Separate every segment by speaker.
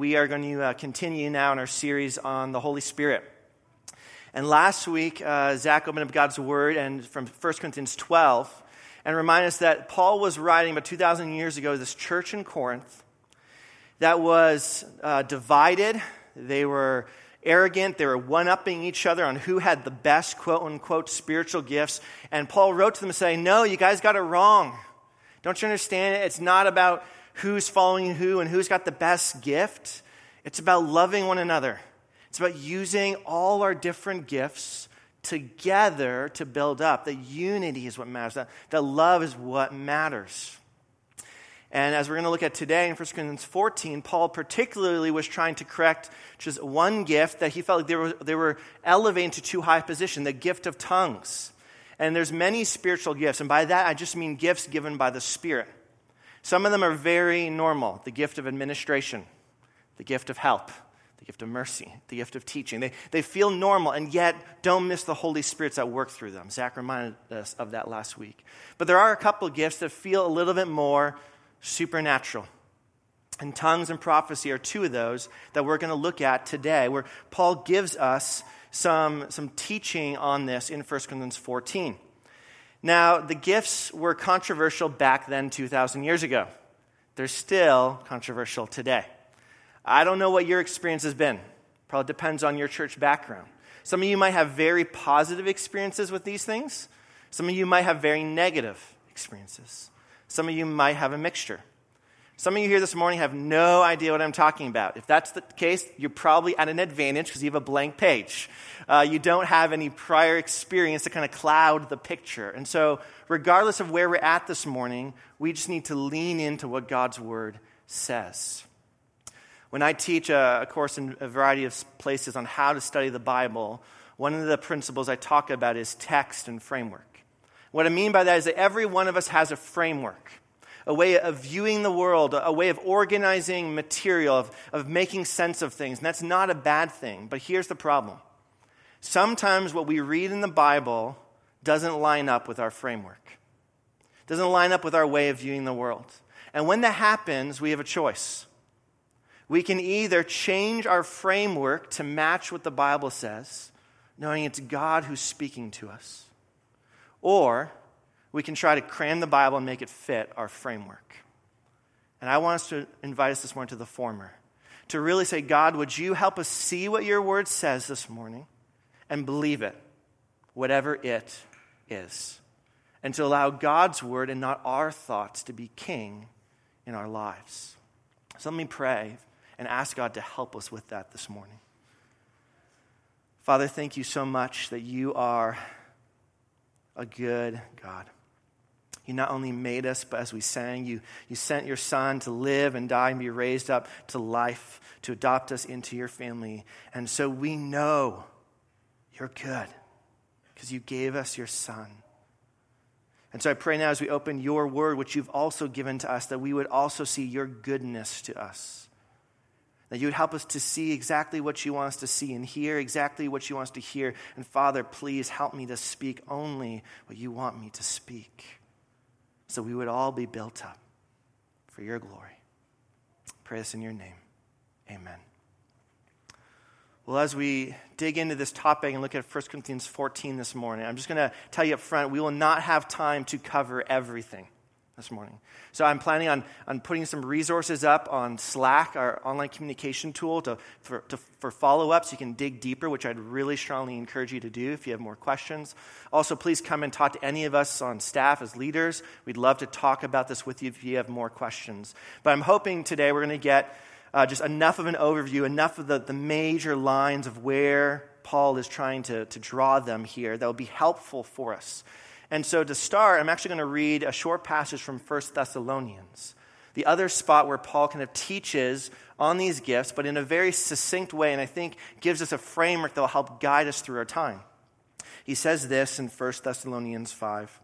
Speaker 1: we are going to uh, continue now in our series on the Holy Spirit. And last week, uh, Zach opened up God's Word and from 1 Corinthians 12 and remind us that Paul was writing about 2,000 years ago this church in Corinth that was uh, divided. They were arrogant. They were one upping each other on who had the best, quote unquote, spiritual gifts. And Paul wrote to them saying, No, you guys got it wrong. Don't you understand it? It's not about who's following who and who's got the best gift. It's about loving one another. It's about using all our different gifts together to build up. The unity is what matters. that, the love is what matters. And as we're going to look at today in 1 Corinthians 14, Paul particularly was trying to correct just one gift that he felt like they were, they were elevating to too high a position, the gift of tongues. And there's many spiritual gifts, and by that I just mean gifts given by the Spirit. Some of them are very normal the gift of administration, the gift of help, the gift of mercy, the gift of teaching. They, they feel normal, and yet don't miss the Holy Spirit's at work through them. Zach reminded us of that last week. But there are a couple gifts that feel a little bit more supernatural. And tongues and prophecy are two of those that we're going to look at today, where Paul gives us some, some teaching on this in 1 Corinthians 14. Now, the gifts were controversial back then, 2,000 years ago. They're still controversial today. I don't know what your experience has been. Probably depends on your church background. Some of you might have very positive experiences with these things. Some of you might have very negative experiences. Some of you might have a mixture. Some of you here this morning have no idea what I'm talking about. If that's the case, you're probably at an advantage because you have a blank page. Uh, you don't have any prior experience to kind of cloud the picture. And so, regardless of where we're at this morning, we just need to lean into what God's word says. When I teach a, a course in a variety of places on how to study the Bible, one of the principles I talk about is text and framework. What I mean by that is that every one of us has a framework a way of viewing the world, a way of organizing material, of, of making sense of things. And that's not a bad thing. But here's the problem sometimes what we read in the Bible doesn't line up with our framework, doesn't line up with our way of viewing the world. And when that happens, we have a choice. We can either change our framework to match what the Bible says, knowing it's God who's speaking to us, or we can try to cram the Bible and make it fit our framework. And I want us to invite us this morning to the former. To really say, God, would you help us see what your word says this morning and believe it, whatever it is? And to allow God's word and not our thoughts to be king in our lives. So let me pray and ask God to help us with that this morning. Father, thank you so much that you are a good God. You not only made us, but as we sang, you, you sent your Son to live and die and be raised up to life, to adopt us into your family. And so we know you're good because you gave us your Son. And so I pray now as we open your word, which you've also given to us, that we would also see your goodness to us. That you would help us to see exactly what you want us to see and hear exactly what you want us to hear. And Father, please help me to speak only what you want me to speak so we would all be built up for your glory. Pray this in your name. Amen. Well, as we dig into this topic and look at 1 Corinthians 14 this morning, I'm just going to tell you up front we will not have time to cover everything this morning. So I'm planning on, on putting some resources up on Slack, our online communication tool, to, for, to, for follow ups. You can dig deeper, which I'd really strongly encourage you to do if you have more questions. Also, please come and talk to any of us on staff as leaders. We'd love to talk about this with you if you have more questions. But I'm hoping today we're going to get uh, just enough of an overview, enough of the, the major lines of where Paul is trying to, to draw them here that will be helpful for us. And so to start, I'm actually going to read a short passage from 1 Thessalonians, the other spot where Paul kind of teaches on these gifts, but in a very succinct way, and I think gives us a framework that will help guide us through our time. He says this in 1 Thessalonians 5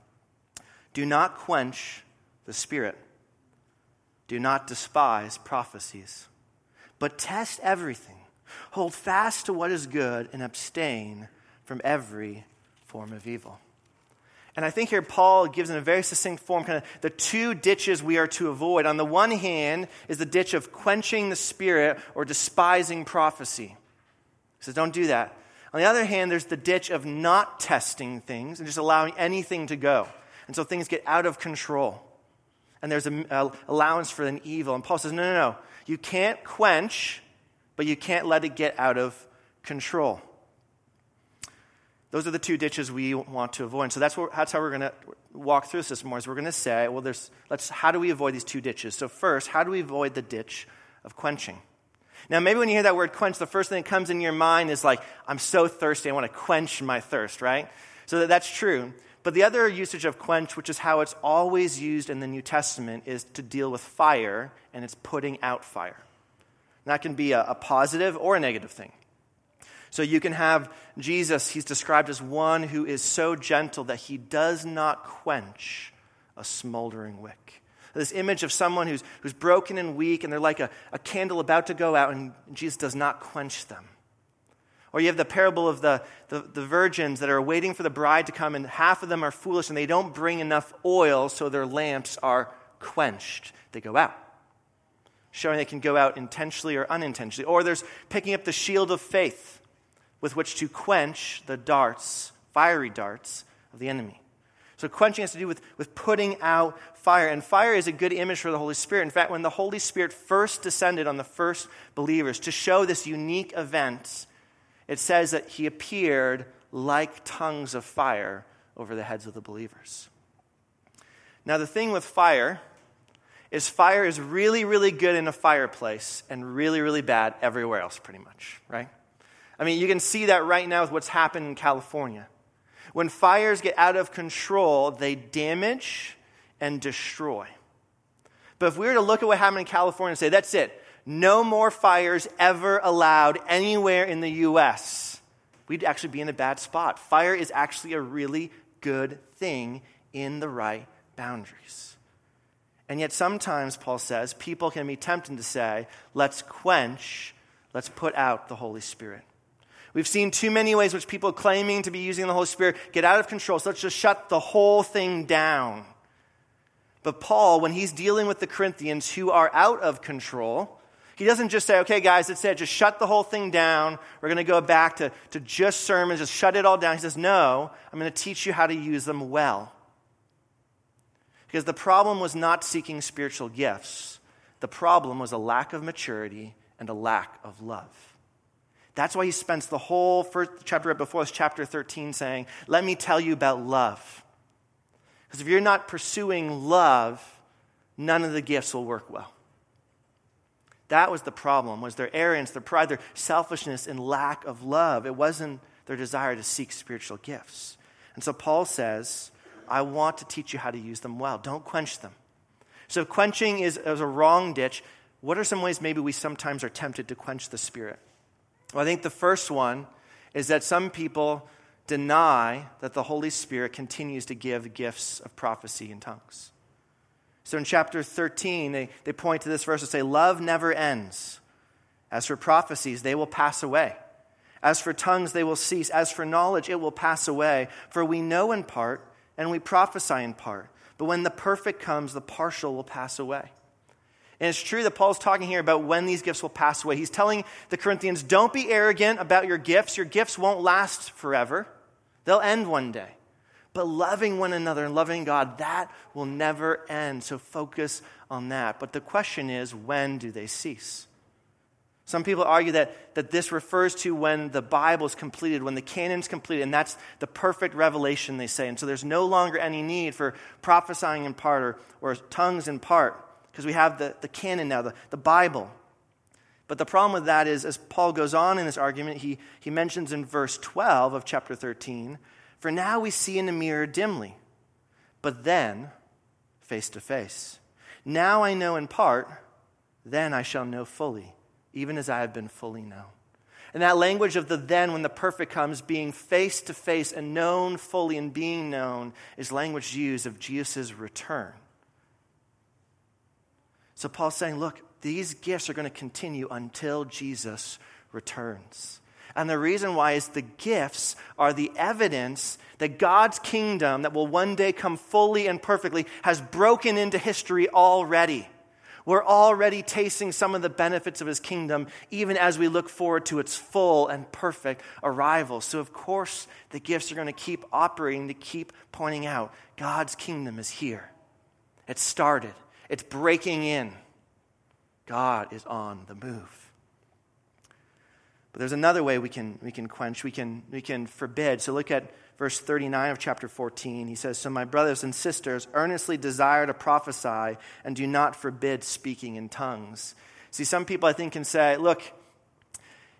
Speaker 1: Do not quench the Spirit, do not despise prophecies, but test everything. Hold fast to what is good and abstain from every form of evil. And I think here Paul gives in a very succinct form kind of the two ditches we are to avoid. On the one hand is the ditch of quenching the spirit or despising prophecy. He says, don't do that. On the other hand, there's the ditch of not testing things and just allowing anything to go. And so things get out of control. And there's an allowance for an evil. And Paul says, no, no, no. You can't quench, but you can't let it get out of control. Those are the two ditches we want to avoid. So that's, what, that's how we're going to walk through this more. Is we're going to say, well, there's, let's, how do we avoid these two ditches? So first, how do we avoid the ditch of quenching? Now, maybe when you hear that word quench, the first thing that comes in your mind is like, I'm so thirsty, I want to quench my thirst, right? So that, that's true. But the other usage of quench, which is how it's always used in the New Testament, is to deal with fire, and it's putting out fire. And that can be a, a positive or a negative thing. So you can have Jesus, he's described as one who is so gentle that he does not quench a smoldering wick. This image of someone who's, who's broken and weak, and they're like a, a candle about to go out, and Jesus does not quench them. Or you have the parable of the, the, the, virgins that are waiting for the bride to come, and half of them are foolish, and they don't bring enough oil, so their lamps are quenched. They go out showing they can go out intentionally or unintentionally. Or there's picking up the shield of faith with which to quench the darts, fiery darts of the enemy. So, quenching has to do with, with putting out fire. And fire is a good image for the Holy Spirit. In fact, when the Holy Spirit first descended on the first believers to show this unique event, it says that he appeared like tongues of fire over the heads of the believers. Now, the thing with fire is fire is really, really good in a fireplace and really, really bad everywhere else, pretty much, right? I mean, you can see that right now with what's happened in California. When fires get out of control, they damage and destroy. But if we were to look at what happened in California and say, that's it, no more fires ever allowed anywhere in the U.S., we'd actually be in a bad spot. Fire is actually a really good thing in the right boundaries. And yet, sometimes, Paul says, people can be tempted to say, let's quench, let's put out the Holy Spirit. We've seen too many ways which people claiming to be using the Holy Spirit get out of control. So let's just shut the whole thing down. But Paul, when he's dealing with the Corinthians who are out of control, he doesn't just say, okay, guys, that's it, just shut the whole thing down. We're going to go back to, to just sermons, just shut it all down. He says, no, I'm going to teach you how to use them well. Because the problem was not seeking spiritual gifts, the problem was a lack of maturity and a lack of love. That's why he spends the whole first chapter right before us, chapter 13, saying, Let me tell you about love. Because if you're not pursuing love, none of the gifts will work well. That was the problem, was their arrogance, their pride, their selfishness and lack of love. It wasn't their desire to seek spiritual gifts. And so Paul says, I want to teach you how to use them well. Don't quench them. So quenching is, is a wrong ditch. What are some ways maybe we sometimes are tempted to quench the Spirit? Well, I think the first one is that some people deny that the Holy Spirit continues to give gifts of prophecy and tongues. So in chapter 13, they, they point to this verse and say, Love never ends. As for prophecies, they will pass away. As for tongues, they will cease. As for knowledge, it will pass away. For we know in part, and we prophesy in part. But when the perfect comes, the partial will pass away. And it's true that Paul's talking here about when these gifts will pass away. He's telling the Corinthians, don't be arrogant about your gifts. Your gifts won't last forever, they'll end one day. But loving one another and loving God, that will never end. So focus on that. But the question is, when do they cease? Some people argue that, that this refers to when the Bible is completed, when the canon's completed, and that's the perfect revelation, they say. And so there's no longer any need for prophesying in part or, or tongues in part because we have the, the canon now, the, the Bible. But the problem with that is, as Paul goes on in this argument, he, he mentions in verse 12 of chapter 13 For now we see in a mirror dimly, but then face to face. Now I know in part, then I shall know fully, even as I have been fully known. And that language of the then, when the perfect comes, being face to face and known fully and being known, is language used of Jesus' return. So Paul's saying, look, these gifts are going to continue until Jesus returns. And the reason why is the gifts are the evidence that God's kingdom, that will one day come fully and perfectly, has broken into history already. We're already tasting some of the benefits of his kingdom, even as we look forward to its full and perfect arrival. So, of course, the gifts are going to keep operating to keep pointing out God's kingdom is here. It started, it's breaking in. God is on the move. But there's another way we can, we can quench, we can, we can forbid. So look at verse 39 of chapter 14. He says, So my brothers and sisters, earnestly desire to prophesy and do not forbid speaking in tongues. See, some people I think can say, Look,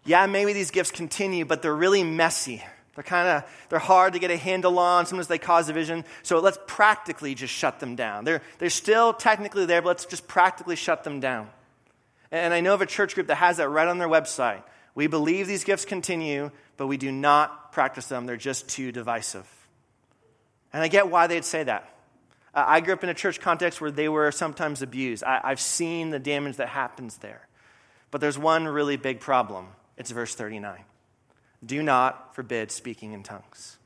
Speaker 1: yeah, maybe these gifts continue, but they're really messy. They're kind of they're hard to get a handle on. Sometimes they cause division. So let's practically just shut them down. They're, they're still technically there, but let's just practically shut them down. And I know of a church group that has that right on their website. We believe these gifts continue, but we do not practice them. They're just too divisive. And I get why they'd say that. I grew up in a church context where they were sometimes abused. I, have seen the damage that happens there. But there's one really big problem. It's verse 39. Do not forbid speaking in tongues.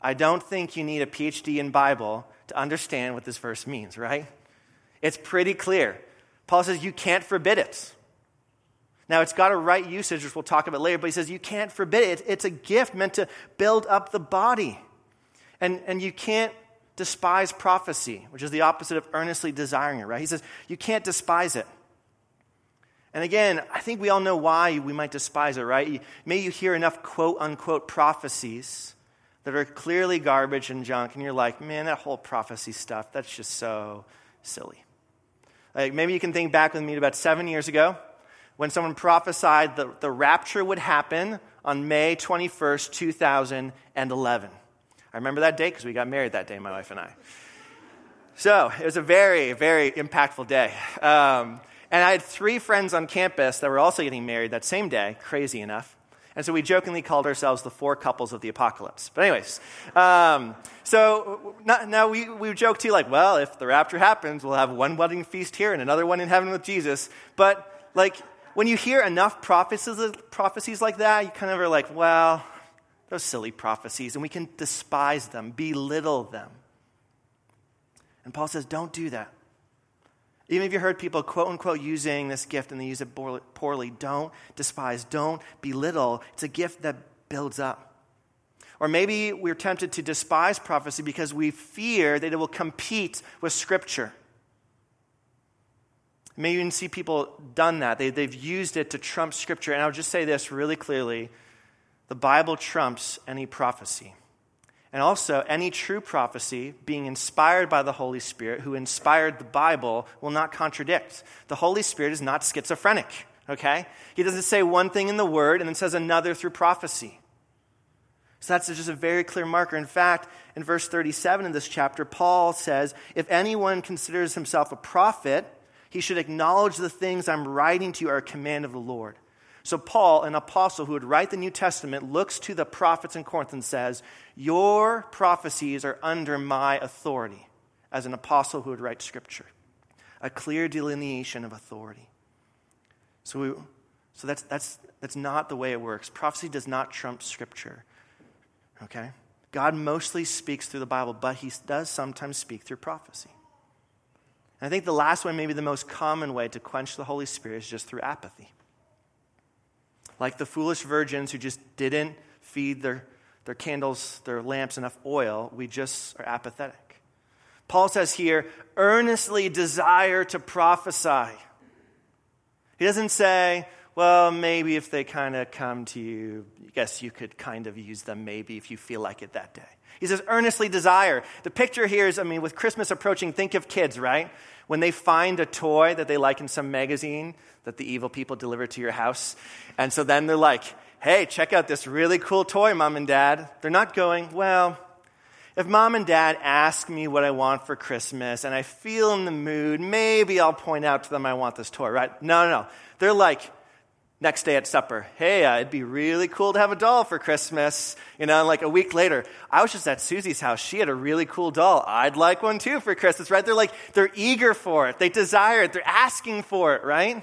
Speaker 1: I don't think you need a PhD in Bible to understand what this verse means, right? It's pretty clear. Paul says you can't forbid it. Now, it's got a right usage, which we'll talk about later, but he says you can't forbid it. It's a gift meant to build up the body. And, and you can't despise prophecy, which is the opposite of earnestly desiring it, right? He says you can't despise it. And again, I think we all know why we might despise it, right? May you hear enough quote unquote prophecies that are clearly garbage and junk, and you're like, man, that whole prophecy stuff, that's just so silly. Like maybe you can think back with me about seven years ago when someone prophesied that the rapture would happen on May 21st, 2011. I remember that day because we got married that day, my wife and I. So it was a very, very impactful day. Um, and I had three friends on campus that were also getting married that same day, crazy enough. And so we jokingly called ourselves the four couples of the apocalypse. But, anyways, um, so now we, we joke too, like, well, if the rapture happens, we'll have one wedding feast here and another one in heaven with Jesus. But, like, when you hear enough prophecies, prophecies like that, you kind of are like, well, those silly prophecies, and we can despise them, belittle them. And Paul says, don't do that. Even if you heard people quote unquote using this gift and they use it poorly, don't despise, don't belittle. It's a gift that builds up. Or maybe we're tempted to despise prophecy because we fear that it will compete with Scripture. Maybe you even see people done that. They, they've used it to trump Scripture. And I'll just say this really clearly the Bible trumps any prophecy. And also, any true prophecy being inspired by the Holy Spirit, who inspired the Bible, will not contradict. The Holy Spirit is not schizophrenic, okay? He doesn't say one thing in the Word and then says another through prophecy. So that's just a very clear marker. In fact, in verse 37 of this chapter, Paul says, If anyone considers himself a prophet, he should acknowledge the things I'm writing to you are a command of the Lord. So, Paul, an apostle who would write the New Testament, looks to the prophets in Corinth and says, Your prophecies are under my authority as an apostle who would write scripture. A clear delineation of authority. So, we, so that's, that's, that's not the way it works. Prophecy does not trump scripture. Okay? God mostly speaks through the Bible, but he does sometimes speak through prophecy. And I think the last one, maybe the most common way to quench the Holy Spirit, is just through apathy. Like the foolish virgins who just didn't feed their, their candles, their lamps enough oil, we just are apathetic. Paul says here, earnestly desire to prophesy. He doesn't say, well, maybe if they kind of come to you, guess you could kind of use them maybe if you feel like it that day. He says, earnestly desire. The picture here is, I mean, with Christmas approaching, think of kids, right? When they find a toy that they like in some magazine that the evil people deliver to your house. And so then they're like, hey, check out this really cool toy, mom and dad. They're not going, well, if mom and dad ask me what I want for Christmas and I feel in the mood, maybe I'll point out to them I want this toy, right? No, no, no. They're like, Next day at supper, hey, uh, it'd be really cool to have a doll for Christmas. You know, and like a week later, I was just at Susie's house. She had a really cool doll. I'd like one too for Christmas, right? They're like, they're eager for it. They desire it. They're asking for it, right?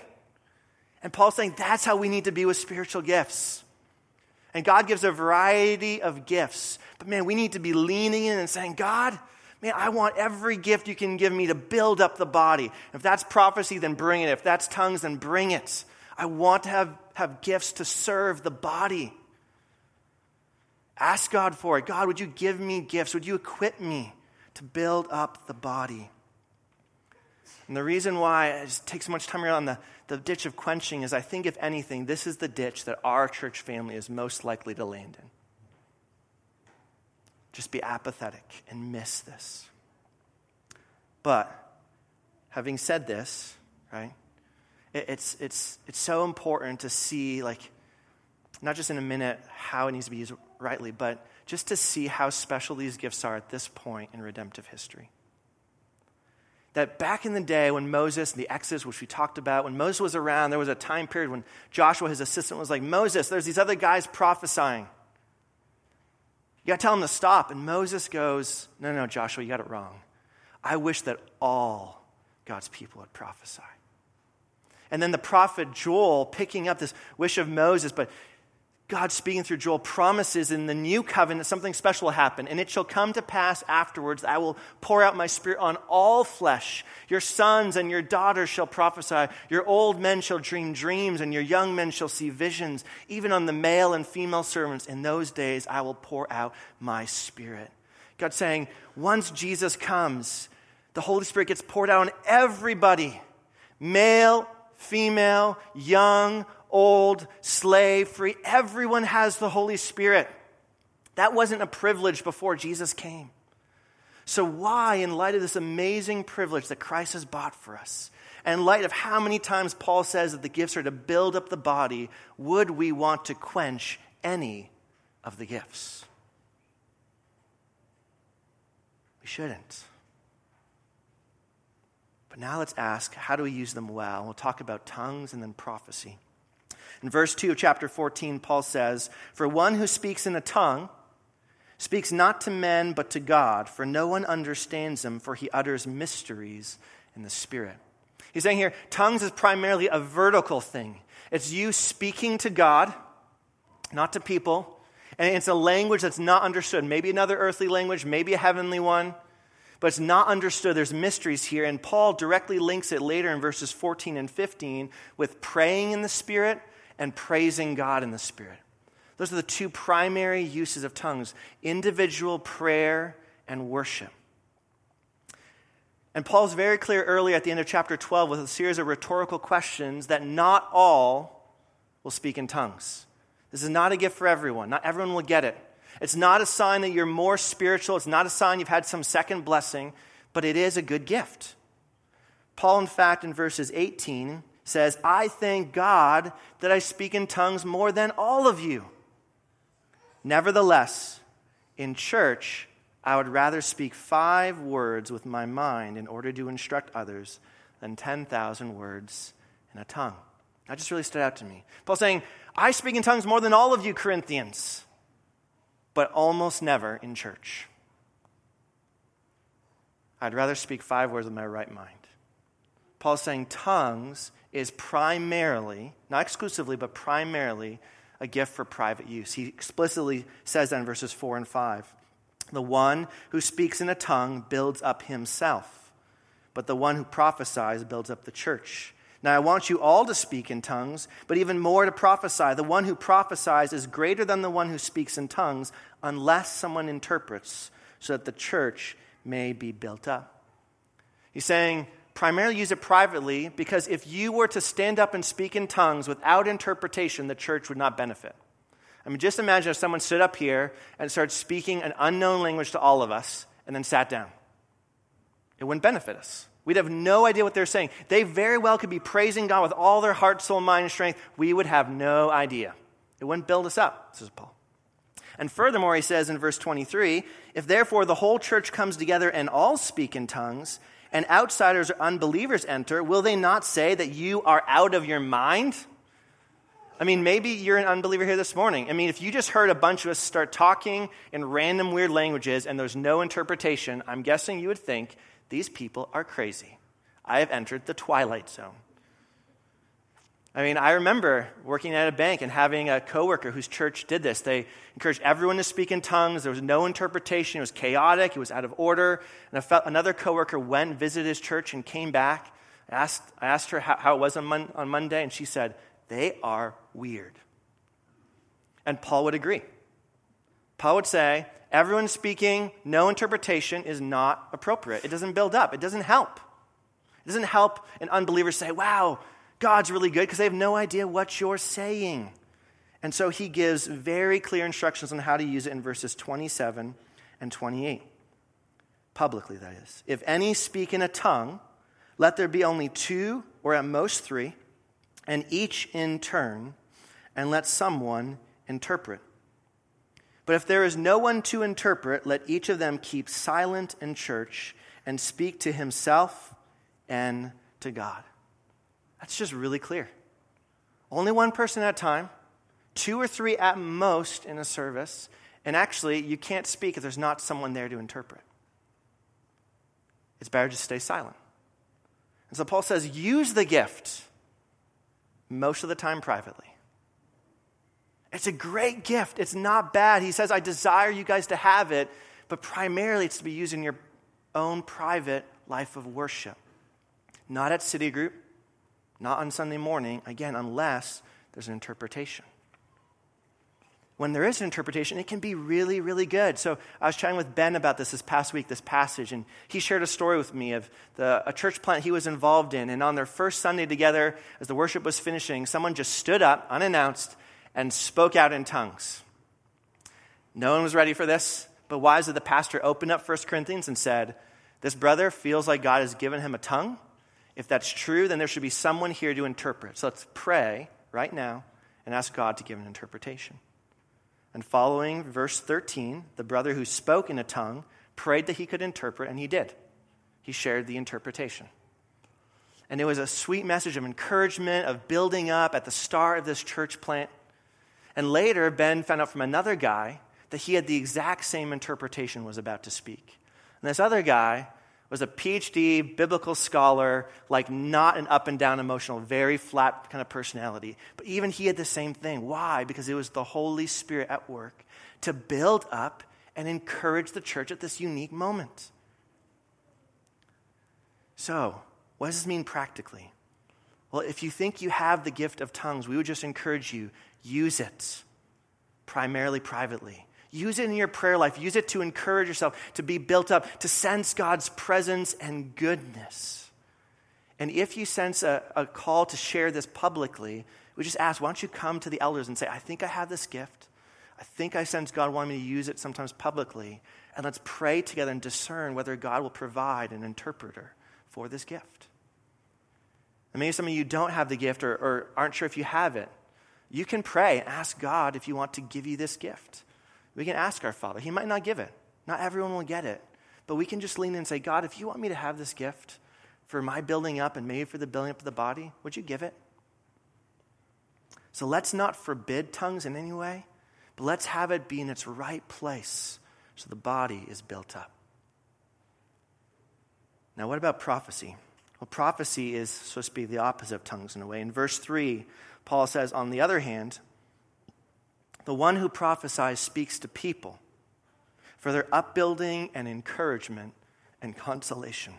Speaker 1: And Paul's saying that's how we need to be with spiritual gifts. And God gives a variety of gifts. But man, we need to be leaning in and saying, God, man, I want every gift you can give me to build up the body. If that's prophecy, then bring it. If that's tongues, then bring it. I want to have, have gifts to serve the body. Ask God for it. God, would you give me gifts? Would you equip me to build up the body? And the reason why I just take so much time around the, the ditch of quenching is I think, if anything, this is the ditch that our church family is most likely to land in. Just be apathetic and miss this. But having said this, right, it's, it's, it's so important to see, like, not just in a minute how it needs to be used rightly, but just to see how special these gifts are at this point in redemptive history that back in the day when Moses and the Exodus, which we talked about, when Moses was around, there was a time period when Joshua, his assistant, was like, Moses, there's these other guys prophesying. You got to tell them to stop. And Moses goes, No, no, Joshua, you got it wrong. I wish that all God's people would prophesy. And then the prophet Joel picking up this wish of Moses, but God speaking through Joel promises in the new covenant that something special will happen. And it shall come to pass afterwards that I will pour out my spirit on all flesh. Your sons and your daughters shall prophesy. Your old men shall dream dreams, and your young men shall see visions. Even on the male and female servants, in those days I will pour out my spirit. God saying, once Jesus comes, the Holy Spirit gets poured out on everybody male, female, young, old, slave, free. Everyone has the Holy Spirit. That wasn't a privilege before Jesus came. So, why, in light of this amazing privilege that Christ has bought for us, and in light of how many times Paul says that the gifts are to build up the body, would we want to quench any of the gifts? We shouldn't. But now let's ask how do we use them well? We'll talk about tongues and then prophecy. In verse 2 of chapter 14, Paul says, For one who speaks in a tongue speaks not to men but to God, for no one understands him, for he utters mysteries in the Spirit. He's saying here, tongues is primarily a vertical thing. It's you speaking to God, not to people. And it's a language that's not understood. Maybe another earthly language, maybe a heavenly one, but it's not understood. There's mysteries here. And Paul directly links it later in verses 14 and 15 with praying in the Spirit and praising God in the Spirit. Those are the two primary uses of tongues individual prayer and worship. And Paul's very clear earlier at the end of chapter 12 with a series of rhetorical questions that not all will speak in tongues. This is not a gift for everyone. Not everyone will get it. It's not a sign that you're more spiritual. It's not a sign you've had some second blessing, but it is a good gift. Paul, in fact, in verses 18 says, I thank God that I speak in tongues more than all of you. Nevertheless, in church, I would rather speak five words with my mind in order to instruct others than 10,000 words in a tongue. That just really stood out to me. Paul saying, I speak in tongues more than all of you, Corinthians, but almost never in church. I'd rather speak five words with my right mind. Paul's saying tongues is primarily, not exclusively, but primarily a gift for private use. He explicitly says that in verses 4 and 5. The one who speaks in a tongue builds up himself, but the one who prophesies builds up the church. Now, I want you all to speak in tongues, but even more to prophesy. The one who prophesies is greater than the one who speaks in tongues, unless someone interprets, so that the church may be built up. He's saying primarily use it privately because if you were to stand up and speak in tongues without interpretation, the church would not benefit. I mean, just imagine if someone stood up here and started speaking an unknown language to all of us and then sat down. It wouldn't benefit us. We'd have no idea what they're saying. They very well could be praising God with all their heart, soul, mind, and strength. We would have no idea. It wouldn't build us up, says Paul. And furthermore, he says in verse 23 if therefore the whole church comes together and all speak in tongues, and outsiders or unbelievers enter, will they not say that you are out of your mind? I mean, maybe you're an unbeliever here this morning. I mean, if you just heard a bunch of us start talking in random weird languages and there's no interpretation, I'm guessing you would think these people are crazy. I have entered the twilight zone. I mean, I remember working at a bank and having a coworker whose church did this. They encouraged everyone to speak in tongues. There was no interpretation. It was chaotic. It was out of order. And another coworker went, visited his church, and came back. I asked, I asked her how, how it was on, Mon- on Monday, and she said, They are weird. And Paul would agree. Paul would say, Everyone speaking, no interpretation is not appropriate. It doesn't build up, it doesn't help. It doesn't help an unbeliever say, Wow, God's really good because they have no idea what you're saying. And so he gives very clear instructions on how to use it in verses 27 and 28. Publicly, that is. If any speak in a tongue, let there be only two or at most three, and each in turn, and let someone interpret. But if there is no one to interpret, let each of them keep silent in church and speak to himself and to God. That's just really clear. Only one person at a time, two or three at most in a service, and actually, you can't speak if there's not someone there to interpret. It's better to stay silent. And so Paul says, use the gift most of the time privately. It's a great gift. It's not bad. He says, I desire you guys to have it, but primarily it's to be used in your own private life of worship. Not at City Group, not on Sunday morning, again, unless there's an interpretation. When there is an interpretation, it can be really, really good. So I was chatting with Ben about this this past week, this passage, and he shared a story with me of the, a church plant he was involved in. And on their first Sunday together, as the worship was finishing, someone just stood up, unannounced, and spoke out in tongues. No one was ready for this, but is the pastor opened up 1 Corinthians and said, This brother feels like God has given him a tongue if that's true, then there should be someone here to interpret. So let's pray right now and ask God to give an interpretation. And following verse 13, the brother who spoke in a tongue prayed that he could interpret, and he did. He shared the interpretation. And it was a sweet message of encouragement, of building up at the start of this church plant. And later, Ben found out from another guy that he had the exact same interpretation was about to speak. And this other guy was a PhD biblical scholar, like not an up and down emotional, very flat kind of personality. But even he had the same thing. Why? Because it was the Holy Spirit at work to build up and encourage the church at this unique moment. So, what does this mean practically? Well, if you think you have the gift of tongues, we would just encourage you use it, primarily privately. Use it in your prayer life. Use it to encourage yourself, to be built up, to sense God's presence and goodness. And if you sense a, a call to share this publicly, we just ask, why don't you come to the elders and say, I think I have this gift. I think I sense God wanting me to use it sometimes publicly. And let's pray together and discern whether God will provide an interpreter for this gift. And maybe some of you don't have the gift or, or aren't sure if you have it. You can pray and ask God if you want to give you this gift. We can ask our Father. He might not give it, not everyone will get it. But we can just lean in and say, God, if you want me to have this gift for my building up and maybe for the building up of the body, would you give it? So let's not forbid tongues in any way, but let's have it be in its right place so the body is built up. Now, what about prophecy? Well, prophecy is supposed to be the opposite of tongues in a way. In verse 3, Paul says, on the other hand, the one who prophesies speaks to people for their upbuilding and encouragement and consolation.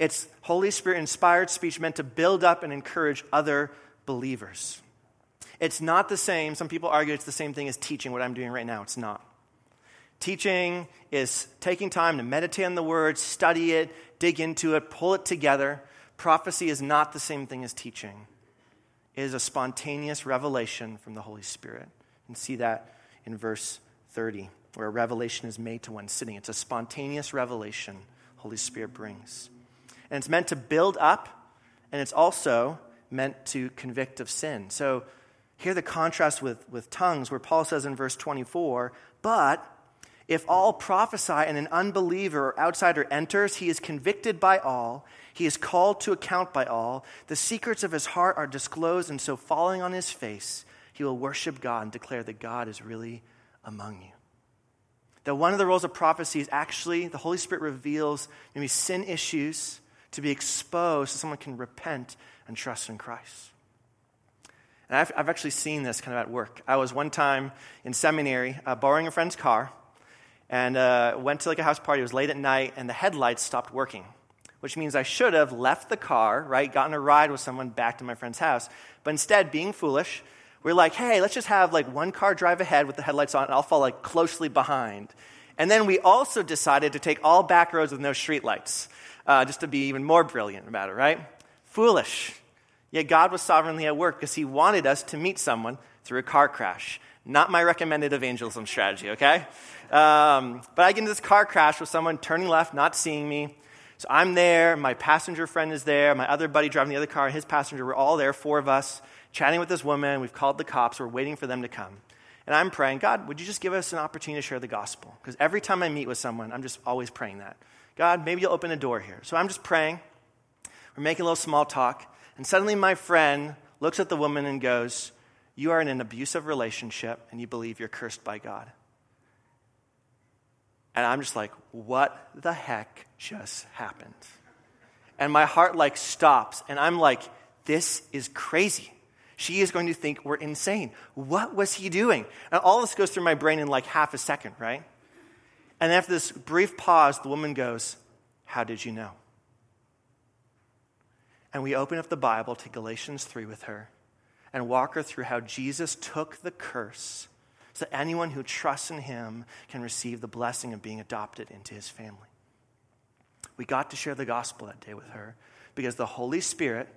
Speaker 1: It's Holy Spirit inspired speech meant to build up and encourage other believers. It's not the same. Some people argue it's the same thing as teaching, what I'm doing right now. It's not. Teaching is taking time to meditate on the word, study it, dig into it, pull it together. Prophecy is not the same thing as teaching, it is a spontaneous revelation from the Holy Spirit And see that in verse 30, where a revelation is made to one sitting. It's a spontaneous revelation Holy Spirit brings. And it's meant to build up, and it's also meant to convict of sin. So here the contrast with, with tongues, where Paul says in verse 24, but if all prophesy and an unbeliever or outsider enters, he is convicted by all, he is called to account by all, the secrets of his heart are disclosed, and so falling on his face, he will worship God and declare that God is really among you. That one of the roles of prophecy is actually the Holy Spirit reveals maybe sin issues to be exposed so someone can repent and trust in Christ. And I've, I've actually seen this kind of at work. I was one time in seminary uh, borrowing a friend's car and uh, went to like a house party. It was late at night, and the headlights stopped working, which means I should have left the car, right, gotten a ride with someone back to my friend's house. But instead, being foolish, we're like, hey, let's just have like one car drive ahead with the headlights on, and I'll follow like closely behind. And then we also decided to take all back roads with no streetlights, uh, just to be even more brilliant about it, right? Foolish. Yet God was sovereignly at work because He wanted us to meet someone through a car crash. Not my recommended evangelism strategy, okay? Um, but I get into this car crash with someone turning left, not seeing me. So I'm there, my passenger friend is there, my other buddy driving the other car, his passenger, we're all there, four of us, chatting with this woman. We've called the cops, we're waiting for them to come. And I'm praying, God, would you just give us an opportunity to share the gospel? Because every time I meet with someone, I'm just always praying that. God, maybe you'll open a door here. So I'm just praying. We're making a little small talk. And suddenly my friend looks at the woman and goes, You are in an abusive relationship and you believe you're cursed by God. And I'm just like, What the heck just happened? And my heart like stops and I'm like, This is crazy. She is going to think we're insane. What was he doing? And all this goes through my brain in like half a second, right? And after this brief pause, the woman goes, How did you know? And we open up the Bible to Galatians 3 with her and walk her through how Jesus took the curse so that anyone who trusts in him can receive the blessing of being adopted into his family. We got to share the gospel that day with her because the Holy Spirit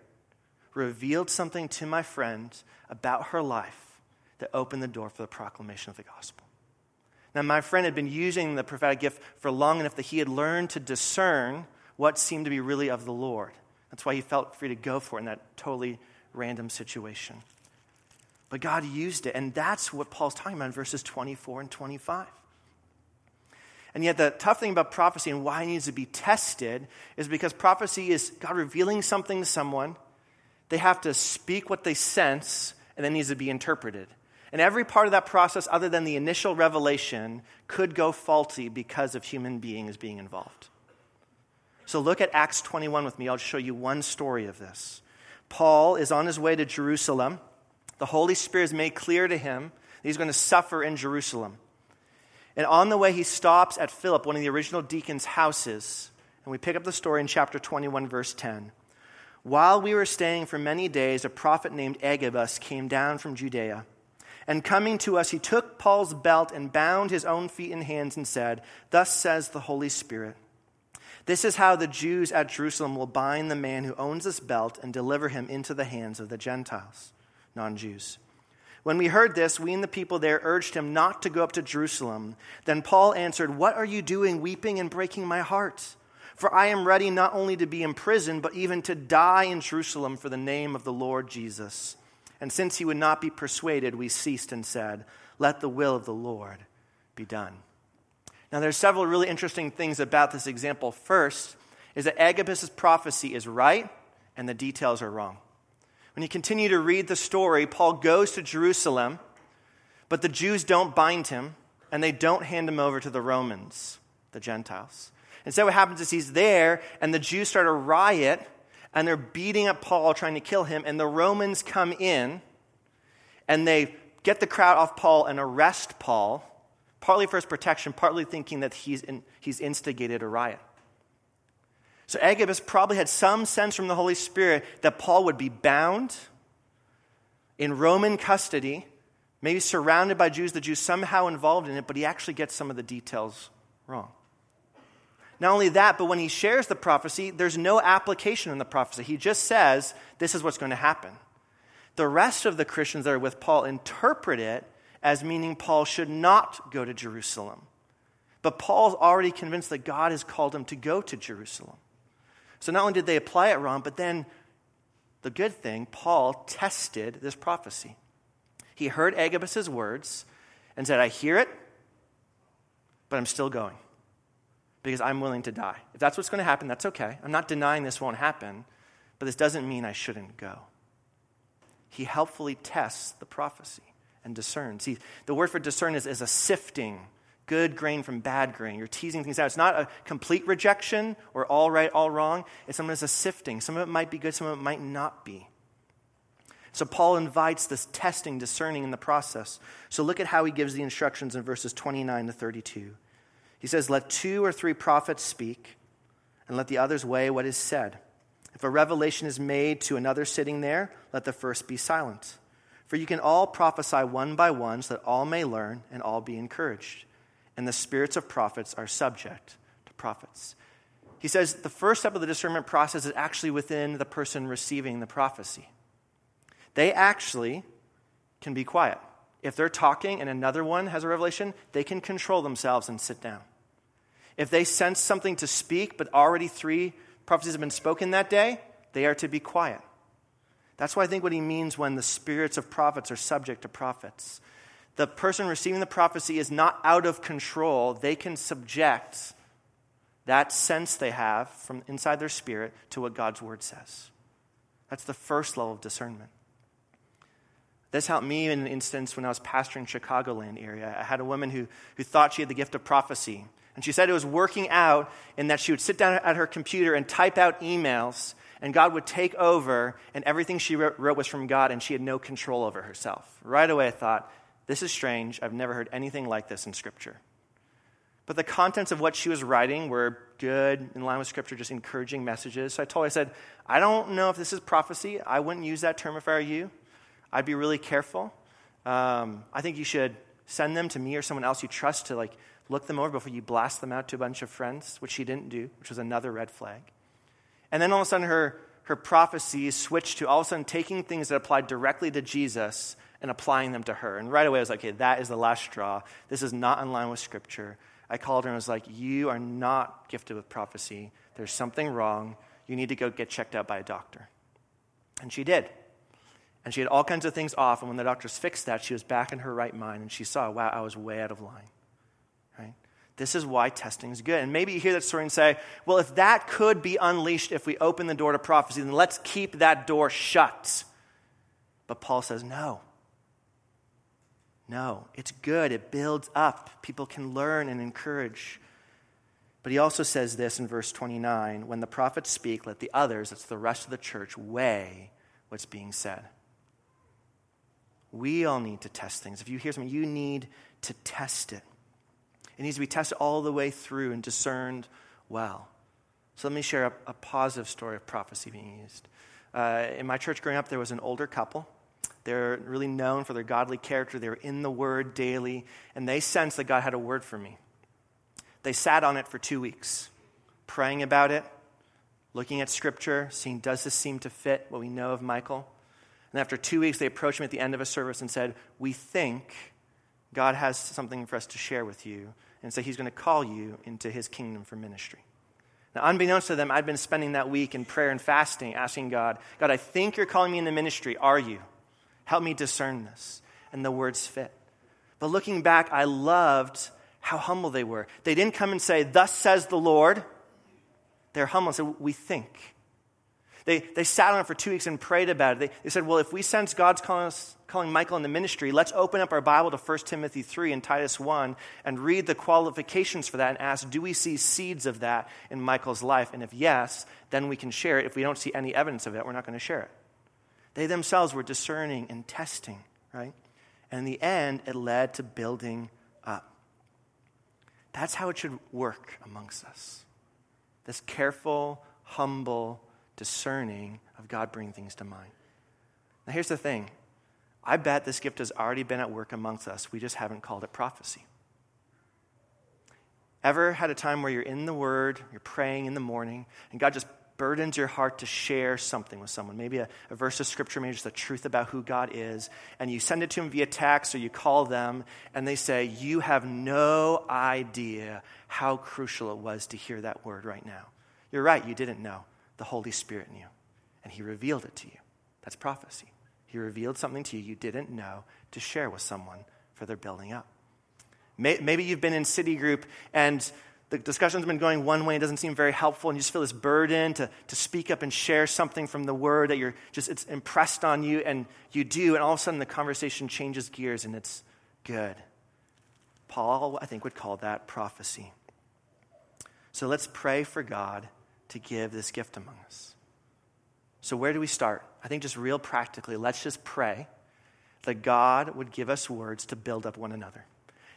Speaker 1: revealed something to my friend about her life that opened the door for the proclamation of the gospel. Now, my friend had been using the prophetic gift for long enough that he had learned to discern what seemed to be really of the Lord. That's why he felt free to go for it in that totally random situation. But God used it, and that's what Paul's talking about in verses 24 and 25. And yet, the tough thing about prophecy and why it needs to be tested is because prophecy is God revealing something to someone. They have to speak what they sense, and then needs to be interpreted. And every part of that process, other than the initial revelation, could go faulty because of human beings being involved. So look at Acts 21 with me. I'll show you one story of this. Paul is on his way to Jerusalem. The Holy Spirit has made clear to him that he's going to suffer in Jerusalem. And on the way, he stops at Philip, one of the original deacons' houses. And we pick up the story in chapter 21, verse 10. While we were staying for many days, a prophet named Agabus came down from Judea. And coming to us, he took Paul's belt and bound his own feet and hands and said, Thus says the Holy Spirit. This is how the Jews at Jerusalem will bind the man who owns this belt and deliver him into the hands of the Gentiles, non Jews. When we heard this, we and the people there urged him not to go up to Jerusalem. Then Paul answered, What are you doing, weeping and breaking my heart? For I am ready not only to be imprisoned, but even to die in Jerusalem for the name of the Lord Jesus. And since he would not be persuaded, we ceased and said, Let the will of the Lord be done. Now, there's several really interesting things about this example. First is that Agabus' prophecy is right and the details are wrong. When you continue to read the story, Paul goes to Jerusalem, but the Jews don't bind him and they don't hand him over to the Romans, the Gentiles. Instead, so what happens is he's there, and the Jews start a riot, and they're beating up Paul, trying to kill him, and the Romans come in, and they get the crowd off Paul and arrest Paul, partly for his protection, partly thinking that he's, in, he's instigated a riot. So Agabus probably had some sense from the Holy Spirit that Paul would be bound in Roman custody, maybe surrounded by Jews, the Jews somehow involved in it, but he actually gets some of the details wrong. Not only that, but when he shares the prophecy, there's no application in the prophecy. He just says, This is what's going to happen. The rest of the Christians that are with Paul interpret it as meaning Paul should not go to Jerusalem. But Paul's already convinced that God has called him to go to Jerusalem. So not only did they apply it wrong, but then the good thing, Paul tested this prophecy. He heard Agabus' words and said, I hear it, but I'm still going because I'm willing to die. If that's what's going to happen, that's okay. I'm not denying this won't happen, but this doesn't mean I shouldn't go. He helpfully tests the prophecy and discerns. See, the word for discern is, is a sifting good grain from bad grain. You're teasing things out. It's not a complete rejection or all right, all wrong. It's sometimes a sifting. Some of it might be good, some of it might not be. So Paul invites this testing, discerning in the process. So look at how he gives the instructions in verses 29 to 32. He says, Let two or three prophets speak, and let the others weigh what is said. If a revelation is made to another sitting there, let the first be silent. For you can all prophesy one by one, so that all may learn and all be encouraged. And the spirits of prophets are subject to prophets. He says the first step of the discernment process is actually within the person receiving the prophecy. They actually can be quiet. If they're talking and another one has a revelation, they can control themselves and sit down. If they sense something to speak, but already three prophecies have been spoken that day, they are to be quiet. That's why I think what he means when the spirits of prophets are subject to prophets. The person receiving the prophecy is not out of control. They can subject that sense they have from inside their spirit to what God's word says. That's the first level of discernment. This helped me in an instance when I was pastoring Chicagoland area. I had a woman who, who thought she had the gift of prophecy. And she said it was working out in that she would sit down at her computer and type out emails, and God would take over, and everything she wrote, wrote was from God, and she had no control over herself. Right away, I thought, this is strange. I've never heard anything like this in Scripture. But the contents of what she was writing were good, in line with Scripture, just encouraging messages. So I told her, I said, I don't know if this is prophecy. I wouldn't use that term if I were you. I'd be really careful. Um, I think you should send them to me or someone else you trust to like look them over before you blast them out to a bunch of friends, which she didn't do, which was another red flag. And then all of a sudden her, her prophecies switched to all of a sudden taking things that applied directly to Jesus and applying them to her. And right away I was like, okay, that is the last straw. This is not in line with Scripture. I called her and was like, you are not gifted with prophecy. There's something wrong. You need to go get checked out by a doctor. And she did. And she had all kinds of things off. And when the doctors fixed that, she was back in her right mind and she saw, wow, I was way out of line. Right? This is why testing is good. And maybe you hear that story and say, well, if that could be unleashed if we open the door to prophecy, then let's keep that door shut. But Paul says, no. No, it's good. It builds up. People can learn and encourage. But he also says this in verse 29 when the prophets speak, let the others, that's the rest of the church, weigh what's being said. We all need to test things. If you hear something, you need to test it. It needs to be tested all the way through and discerned well. So let me share a, a positive story of prophecy being used. Uh, in my church growing up, there was an older couple. They're really known for their godly character. They were in the Word daily, and they sensed that God had a word for me. They sat on it for two weeks, praying about it, looking at Scripture, seeing does this seem to fit what we know of Michael? And after two weeks, they approached me at the end of a service and said, We think God has something for us to share with you. And so he's going to call you into his kingdom for ministry. Now, unbeknownst to them, I'd been spending that week in prayer and fasting, asking God, God, I think you're calling me into ministry. Are you? Help me discern this. And the words fit. But looking back, I loved how humble they were. They didn't come and say, Thus says the Lord. They're humble and said, We think. They, they sat on it for two weeks and prayed about it. They, they said, well, if we sense God's calling, us, calling Michael into ministry, let's open up our Bible to 1 Timothy 3 and Titus 1 and read the qualifications for that and ask, do we see seeds of that in Michael's life? And if yes, then we can share it. If we don't see any evidence of it, we're not going to share it. They themselves were discerning and testing, right? And in the end, it led to building up. That's how it should work amongst us. This careful, humble, discerning of God bringing things to mind. Now, here's the thing I bet this gift has already been at work amongst us. We just haven't called it prophecy. Ever had a time where you're in the Word, you're praying in the morning, and God just burdens your heart to share something with someone, maybe a, a, verse of scripture, maybe just the truth about who God is, and you send it to them via text or you call them, and they say, You have no idea how crucial it was to hear that word right now. You're right, you didn't know the Holy Spirit you, and He revealed it to you. That's prophecy. He revealed something to you you didn't know to share with someone for their building up. Maybe you've been in city group and the discussion's been going one way and doesn't seem very helpful, and you just feel this burden to, to speak up and share something from the word that you're just it's impressed on you, and you do, and all of a sudden the conversation changes gears and it's good. Paul, I think, would call that prophecy. So let's pray for God to give this gift among us. So, where do we start? I think just real practically, let's just pray that God would give us words to build up one another.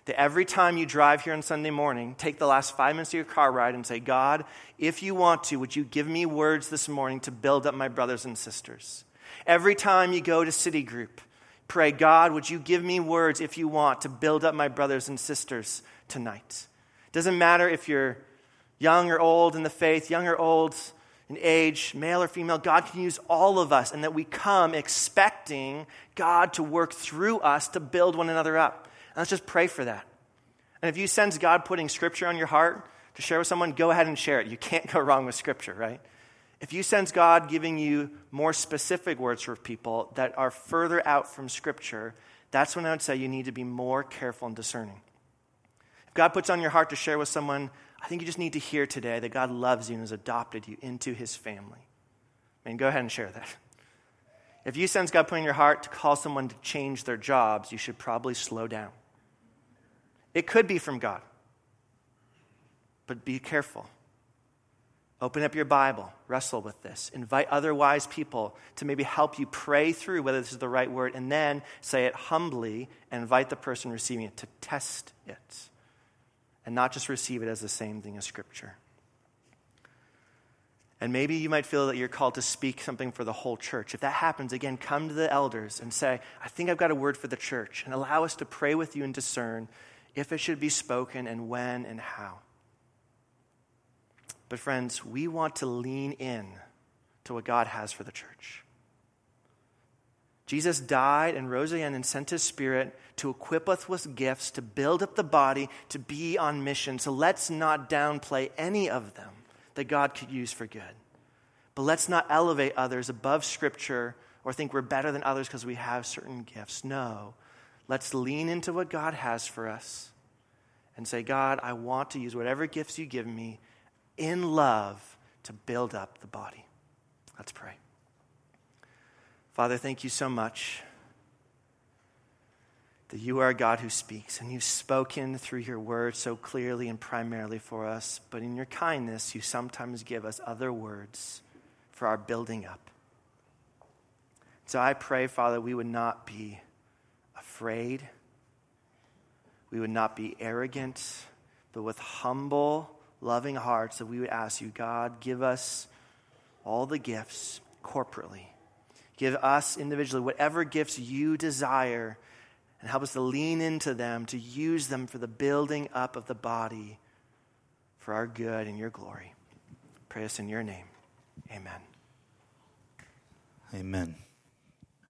Speaker 1: That every time you drive here on Sunday morning, take the last five minutes of your car ride and say, God, if you want to, would you give me words this morning to build up my brothers and sisters? Every time you go to City Group, pray, God, would you give me words if you want to build up my brothers and sisters tonight? It doesn't matter if you're young or old in the faith, young or old in age, male or female, God can use all of us, and that we come expecting God to work through us to build one another up. And let's just pray for that. And if you sense God putting scripture on your heart to share with someone, go ahead and share it. You can't go wrong with scripture, right? If you sense God giving you more specific words for people that are further out from scripture, that's when I would say you need to be more careful and discerning. If God puts on your heart to share with someone I think you just need to hear today that God loves you and has adopted you into his family. I mean, go ahead and share that. If you sense God putting in your heart to call someone to change their jobs, you should probably slow down. It could be from God, but be careful. Open up your Bible, wrestle with this. Invite other wise people to maybe help you pray through whether this is the right word, and then say it humbly and invite the person receiving it to test it and not just receive it as the same thing as Scripture. And maybe you might feel that you're called to speak something for the whole church. If that happens, again, come to the elders and say, I think I've got a word for the church, and allow us to pray with you and discern if it should be spoken and when and how. But, friends, we want to lean in to what God has for the church. Jesus died and rose again and sent his spirit to equip us with gifts, to build up the body, to be on mission. So let's not downplay any of them that God could use for good. But let's not elevate others above Scripture or think we're better than others because we have certain gifts. No. Let's lean into what God has for us and say, God, I want to use whatever gifts you give me in love to build up the body. Let's pray. Father, thank you so much that you are a God who speaks, and you've spoken through your word so clearly and primarily for us, but in your kindness, you sometimes give us other words for our building up. So I pray, Father, we would not be afraid, we would not be arrogant, but with humble, loving hearts, that we would ask you, God, give us all the gifts corporately Give us individually whatever gifts you desire and help us to lean into them, to use them for the building up of the body for our good and your glory. Pray us in your name. Amen.
Speaker 2: Amen.